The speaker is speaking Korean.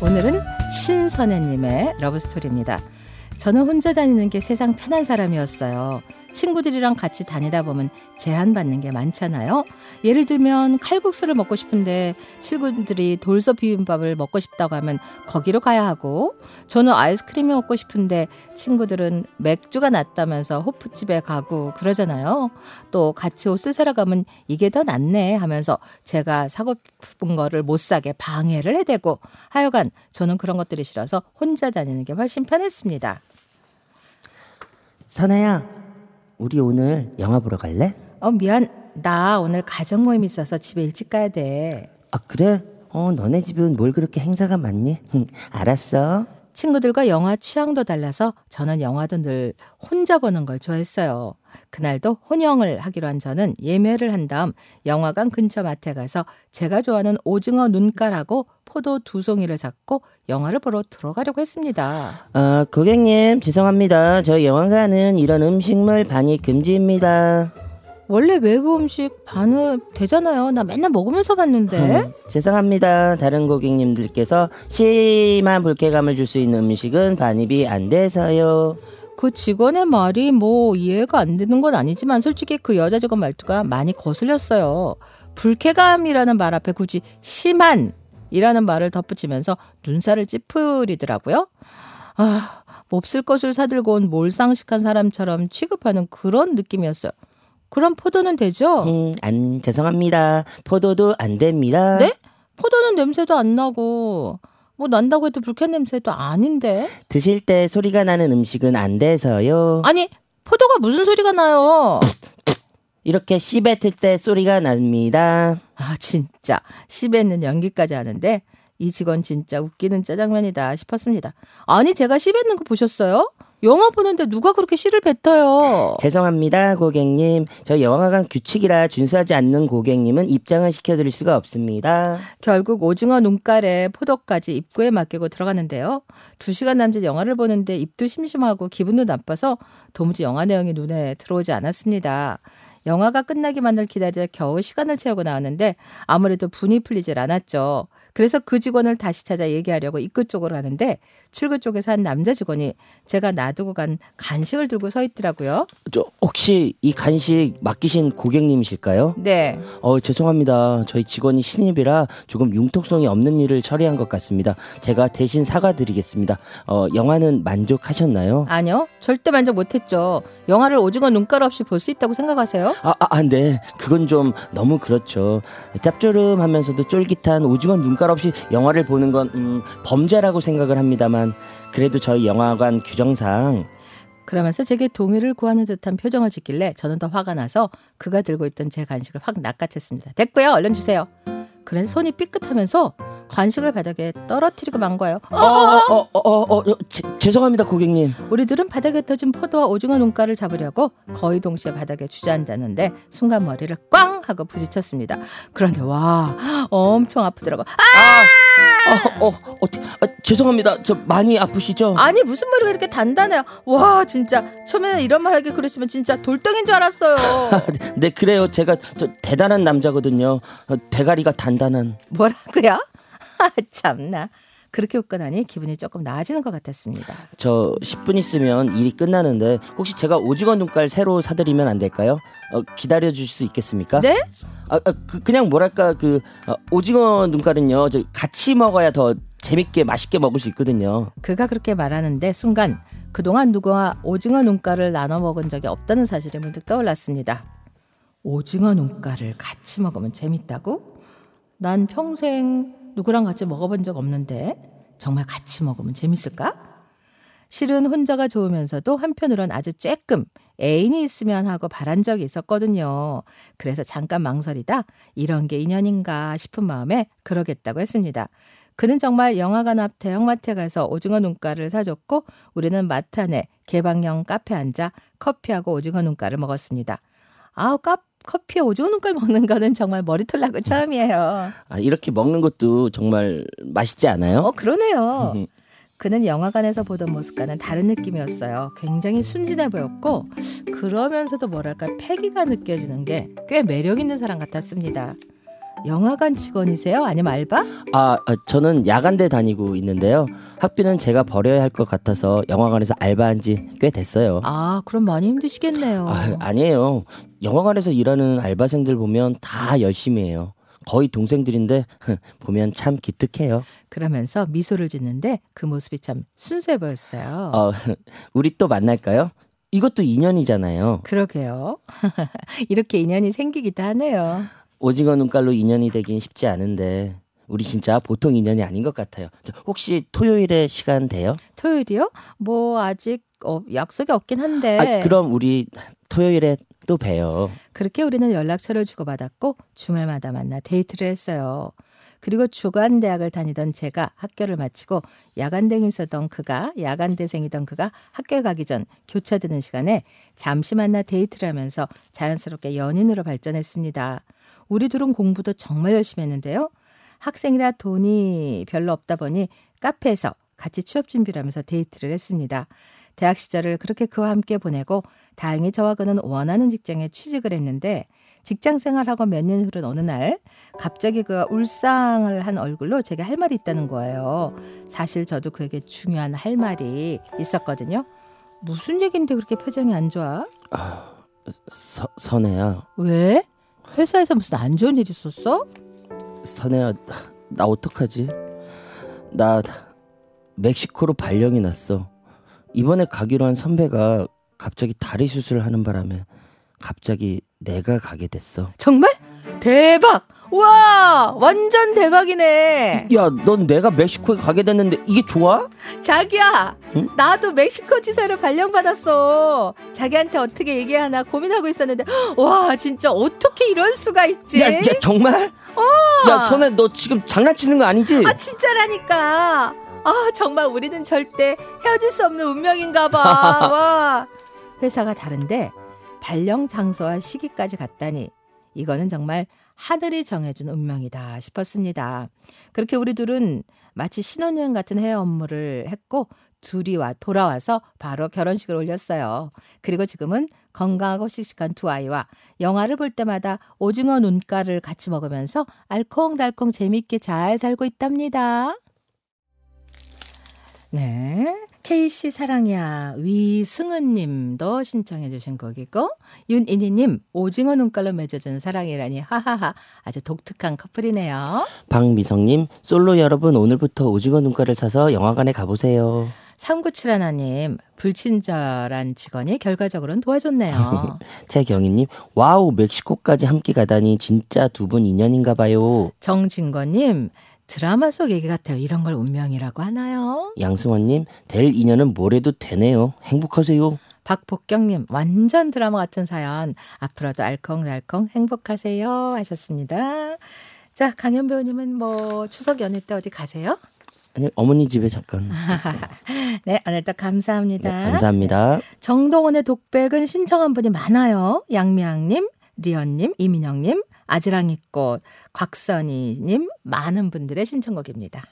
오늘은 신선혜님의 러브스토리입니다. 저는 혼자 다니는 게 세상 편한 사람이었어요. 친구들이랑 같이 다니다 보면 제한받는 게 많잖아요. 예를 들면 칼국수를 먹고 싶은데 친구들이 돌솥 비빔밥을 먹고 싶다고 하면 거기로 가야 하고 저는 아이스크림이 먹고 싶은데 친구들은 맥주가 낫다면서 호프집에 가고 그러잖아요. 또 같이 옷을 사러 가면 이게 더 낫네 하면서 제가 사고 싶은 거를 못 사게 방해를 해대고 하여간 저는 그런 것들이 싫어서 혼자 다니는 게 훨씬 편했습니다. 선아야, 우리 오늘 영화 보러 갈래? 어 미안 나 오늘 가정 모임 있어서 집에 일찍 가야 돼. 아 그래? 어 너네 집은 뭘 그렇게 행사가 많니? 알았어. 친구들과 영화 취향도 달라서 저는 영화도 늘 혼자 보는 걸 좋아했어요. 그날도 혼영을 하기로 한 저는 예매를 한 다음 영화관 근처 마트에 가서 제가 좋아하는 오징어 눈깔하고 포도 두 송이를 샀고 영화를 보러 들어가려고 했습니다. 아 고객님 죄송합니다. 저희 영화관은 이런 음식물 반입 금지입니다. 원래 외부 음식 반입 되잖아요. 나 맨날 먹으면서 봤는데. 음, 죄송합니다. 다른 고객님들께서 심한 불쾌감을 줄 수 있는 음식은 반입이 안 돼서요. 그 직원의 말이 뭐 이해가 안 되는 건 아니지만 솔직히 그 여자 직원 말투가 많이 거슬렸어요. 불쾌감이라는 말 앞에 굳이 심한 이라는 말을 덧붙이면서 눈살을 찌푸리더라고요. 아, 몹쓸 것을 사들고 온 몰상식한 사람처럼 취급하는 그런 느낌이었어요. 그럼 포도는 되죠? 음, 안 죄송합니다. 포도도 안 됩니다. 네? 포도는 냄새도 안 나고 뭐 난다고 해도 불쾌한 냄새도 아닌데. 드실 때 소리가 나는 음식은 안 돼서요. 아니 포도가 무슨 소리가 나요? 이렇게 씨 뱉을 때 소리가 납니다. 아 진짜 씹에는 연기까지 하는데 이 직원 진짜 웃기는 짜장면이다 싶었습니다. 아니 제가 씹에는 거 보셨어요? 영화 보는데 누가 그렇게 씨를 뱉어요? 죄송합니다, 고객님. 저희 영화관 규칙이라 준수하지 않는 고객님은 입장을 시켜드릴 수가 없습니다. 결국 오징어 눈깔에 포도까지 입구에 맡기고 들어갔는데요. 두 시간 남짓 영화를 보는데 입도 심심하고 기분도 나빠서 도무지 영화 내용이 눈에 들어오지 않았습니다. 영화가 끝나기만을 기다려 겨우 시간을 채우고 나왔는데 아무래도 분이 풀리질 않았죠. 그래서 그 직원을 다시 찾아 얘기하려고 입구 쪽으로 가는데 출구 쪽에서 한 남자 직원이 제가 놔두고 간 간식을 들고 서 있더라고요. 저 혹시 이 간식 맡기신 고객님이실까요? 네. 어 죄송합니다. 저희 직원이 신입이라 조금 융통성이 없는 일을 처리한 것 같습니다. 제가 대신 사과드리겠습니다. 어 영화는 만족하셨나요? 아니요. 절대 만족 못했죠. 영화를 오징어 눈가루 없이 볼 수 있다고 생각하세요? 아, 아, 아, 네. 그건 좀 너무 그렇죠. 짭조름하면서도 쫄깃한 오징어 눈깔 없이 영화를 보는 건 음, 범죄라고 생각을 합니다만 그래도 저희 영화관 규정상 그러면서 제게 동의를 구하는 듯한 표정을 짓길래 저는 더 화가 나서 그가 들고 있던 제 간식을 확 낚아챘습니다. 됐고요. 얼른 주세요. 그래서 손이 삐끗하면서 간식을 바닥에 떨어뜨리고 만 거예요. 어, 어, 어, 어, 어, 제, 죄송합니다, 고객님. 우리들은 바닥에 터진 포도와 오징어 눈가를 잡으려고 거의 동시에 바닥에 주저앉았는데 순간 머리를 꽝 하고 부딪혔습니다. 그런데 와 엄청 아프더라고. 아! 어, 어, 어, 아, 죄송합니다. 저 많이 아프시죠? 아니 무슨 머리가 이렇게 단단해요. 와 진짜 처음에는 이런 말 하기 그랬지만 진짜 돌덩인 줄 알았어요. 네, 그래요. 제가 저 대단한 남자거든요. 어, 대가리가 단단한. 뭐라고요? 아, 참나. 그렇게 웃고 나니 기분이 조금 나아지는 것 같았습니다. 저 10분 있으면 일이 끝나는데 혹시 제가 오징어 눈깔 새로 사드리면 안 될까요? 어, 기다려 주실 수 있겠습니까? 네? 아, 아, 그, 그냥 뭐랄까 그 어, 오징어 눈깔은요. 저 같이 먹어야 더 재밌게 맛있게 먹을 수 있거든요. 그가 그렇게 말하는데 순간 그동안 누구와 오징어 눈가를 나눠 먹은 적이 없다는 사실이 문득 떠올랐습니다. 오징어 눈가를 같이 먹으면 재밌다고? 난 평생 누구랑 같이 먹어본 적 없는데 정말 같이 먹으면 재밌을까? 실은 혼자가 좋으면서도 한편으론 아주 쬐끔 애인이 있으면 하고 바란 적이 있었거든요. 그래서 잠깐 망설이다 이런 게 인연인가 싶은 마음에 그러겠다고 했습니다. 그는 정말 영화관 앞 대형마트에 가서 오징어 눈가를 사줬고 우리는 마트 안에 개방형 카페 앉아 커피하고 오징어 눈가를 먹었습니다. 아우 카 커피에 오징어 눈깔 먹는 거는 정말 머리털 나고 처음이에요. 아, 이렇게 먹는 것도 정말 맛있지 않아요? 어 그러네요. 그는 영화관에서 보던 모습과는 다른 느낌이었어요. 굉장히 순진해 보였고 그러면서도 뭐랄까 패기가 느껴지는 게 꽤 매력 있는 사람 같았습니다. 영화관 직원이세요? 아니면 알바? 아, 아, 저는 야간대 다니고 있는데요. 학비는 제가 벌여야 할 것 같아서 영화관에서 알바한 지 꽤 됐어요. 아, 그럼 많이 힘드시겠네요. 아, 아니에요. 영화관에서 일하는 알바생들 보면 다 열심히 해요. 거의 동생들인데 보면 참 기특해요. 그러면서 미소를 짓는데 그 모습이 참 순수해 보였어요. 어, 우리 또 만날까요? 이것도 인연이잖아요. 그러게요. 이렇게 인연이 생기기도 하네요. 오징어 눈깔로 인연이 되긴 쉽지 않은데 우리 진짜 보통 인연이 아닌 것 같아요. 저, 혹시 토요일에 시간 돼요? 토요일이요? 뭐 아직 어, 약속이 없긴 한데. 아, 그럼 우리 토요일에 또 봬요. 그렇게 우리는 연락처를 주고받았고 주말마다 만나 데이트를 했어요. 그리고 주간 대학을 다니던 제가 학교를 마치고 야간대생이었던 그가 야간대생이던 그가 학교에 가기 전 교차되는 시간에 잠시 만나 데이트를 하면서 자연스럽게 연인으로 발전했습니다. 우리 둘은 공부도 정말 열심히 했는데요. 학생이라 돈이 별로 없다 보니 카페에서 같이 취업 준비를 하면서 데이트를 했습니다. 대학 시절을 그렇게 그와 함께 보내고 다행히 저와 그는 원하는 직장에 취직을 했는데 직장 생활하고 몇 년 후른 어느 날 갑자기 그가 울상을 한 얼굴로 제게 할 말이 있다는 거예요. 사실 저도 그에게 중요한 할 말이 있었거든요. 무슨 얘긴데 그렇게 표정이 안 좋아? 아, 서, 선혜야. 왜? 회사에서 무슨 안 좋은 일 있었어? 선혜야, 나 어떡하지? 나 멕시코로 발령이 났어. 이번에 가기로 한 선배가 갑자기 다리 수술을 하는 바람에 갑자기 내가 가게 됐어. 정말? 대박! 와, 완전 대박이네. 야, 넌 내가 멕시코에 가게 됐는데 이게 좋아? 자기야, 응? 나도 멕시코 지사를 발령받았어. 자기한테 어떻게 얘기하나 고민하고 있었는데, 와, 진짜 어떻게 이럴 수가 있지? 야, 야 정말? 야, 선혜 너 지금 장난치는 거 아니지? 아, 진짜라니까. 아, 정말 우리는 절대 헤어질 수 없는 운명인가 봐. 와. 회사가 다른데 발령 장소와 시기까지 갔다니 이거는 정말 하늘이 정해준 운명이다 싶었습니다. 그렇게 우리 둘은 마치 신혼여행 같은 해외 업무를 했고 둘이 와 돌아와서 바로 결혼식을 올렸어요. 그리고 지금은 건강하고 씩씩한 두 아이와 영화를 볼 때마다 오징어 눈가를 같이 먹으면서 알콩달콩 재밌게 잘 살고 있답니다. 네. K씨 사랑이야 위승은님도 신청해주신 곡이고 윤인희님 오징어 눈깔로 맺어준 사랑이라니 하하하 아주 독특한 커플이네요. 박미성님 솔로 여러분 오늘부터 오징어 눈가를 사서 영화관에 가보세요. 3971님 불친절한 직원이 결과적으로는 도와줬네요. 최경희님 와우 멕시코까지 함께 가다니 진짜 두 분 인연인가 봐요. 정진권님 드라마 속 얘기 같아요. 이런 걸 운명이라고 하나요? 양승환님 될 인연은 뭐래도 되네요. 행복하세요. 박복경님 완전 드라마 같은 사연 앞으로도 알콩달콩 행복하세요 하셨습니다. 자 강현 배우님은 뭐 추석 연휴 때 어디 가세요? 아니 어머니 집에 잠깐. 네 오늘도 감사합니다. 네, 감사합니다. 정동원의 독백은 신청한 분이 많아요. 양미양님, 리언님, 이민영님, 아지랑이꽃, 곽선희님 많은 분들의 신청곡입니다.